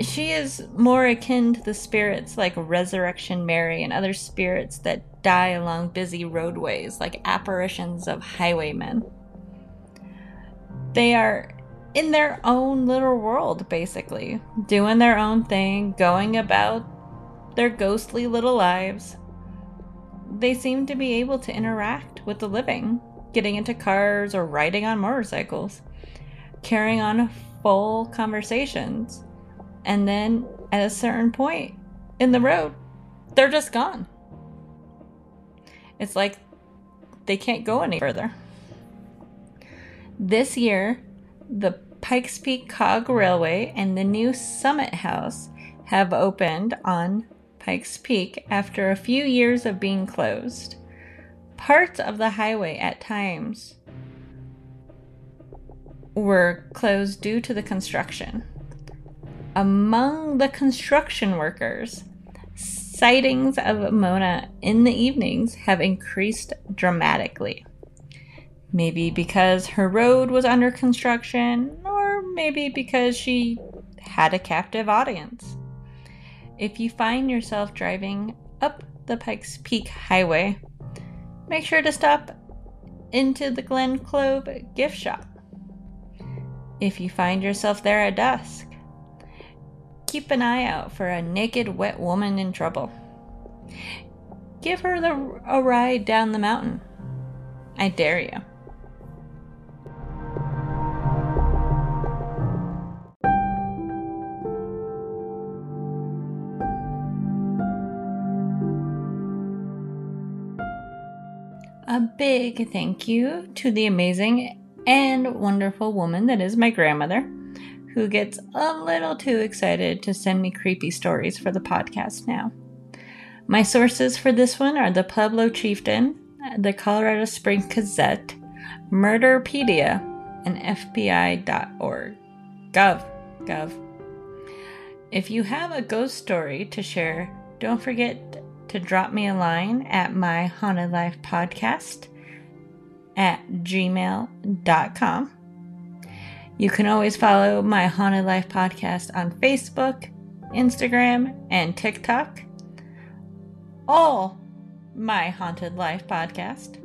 She is more akin to the spirits like Resurrection Mary and other spirits that die along busy roadways, like apparitions of highwaymen. They are in their own little world, basically, doing their own thing, going about their ghostly little lives. They seem to be able to interact with the living, getting into cars or riding on motorcycles, carrying on full conversations, and then at a certain point in the road, they're just gone. It's like they can't go any further. This year, the Pikes Peak Cog Railway and the new Summit House have opened on Pikes Peak after a few years of being closed. Parts of the highway at times were closed due to the construction. Among the construction workers, sightings of Mona in the evenings have increased dramatically. Maybe because her road was under construction, or maybe because she had a captive audience. If you find yourself driving up the Pikes Peak Highway, make sure to stop into the Glen Cove gift shop. If you find yourself there at dusk, keep an eye out for a naked, wet woman in trouble. Give her the, a ride down the mountain. I dare you. A big thank you to the amazing and wonderful woman that is my grandmother, who gets a little too excited to send me creepy stories for the podcast now. My sources for this one are the Pueblo Chieftain, the Colorado Springs Gazette, Murderpedia, and FBI.org. Gov. Gov. If you have a ghost story to share, don't forget to drop me a line at my haunted life podcast at gmail.com. You can always follow my Haunted Life podcast on Facebook, Instagram, and TikTok. All my Haunted Life podcast.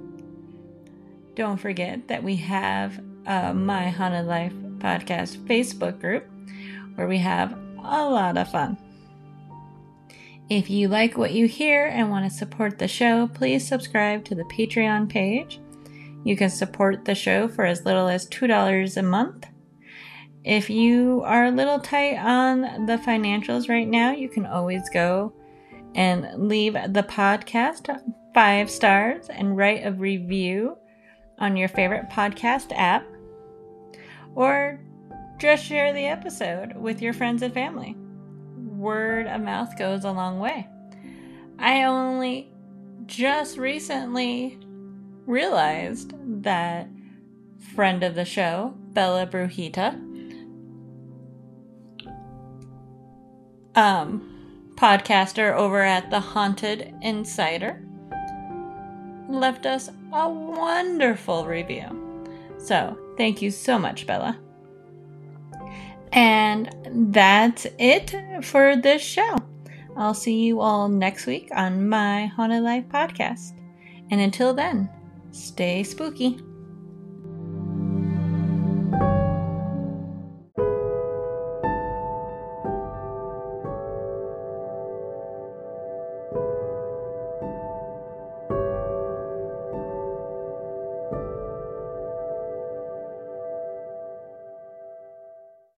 Don't forget that we have a My Haunted Life podcast Facebook group where we have a lot of fun. If you like what you hear and want to support the show, please subscribe to the Patreon page. You can support the show for as little as $2 a month. If you are a little tight on the financials right now, you can always go and leave the podcast five stars and write a review on your favorite podcast app. Or just share the episode with your friends and family word of mouth goes a long way. I only just recently realized that friend of the show, Bella Brujita, um, podcaster over at The Haunted Insider, left us a wonderful review. So, thank you so much, Bella. And that's it for this show. I'll see you all next week on my Haunted Life podcast. And until then, stay spooky.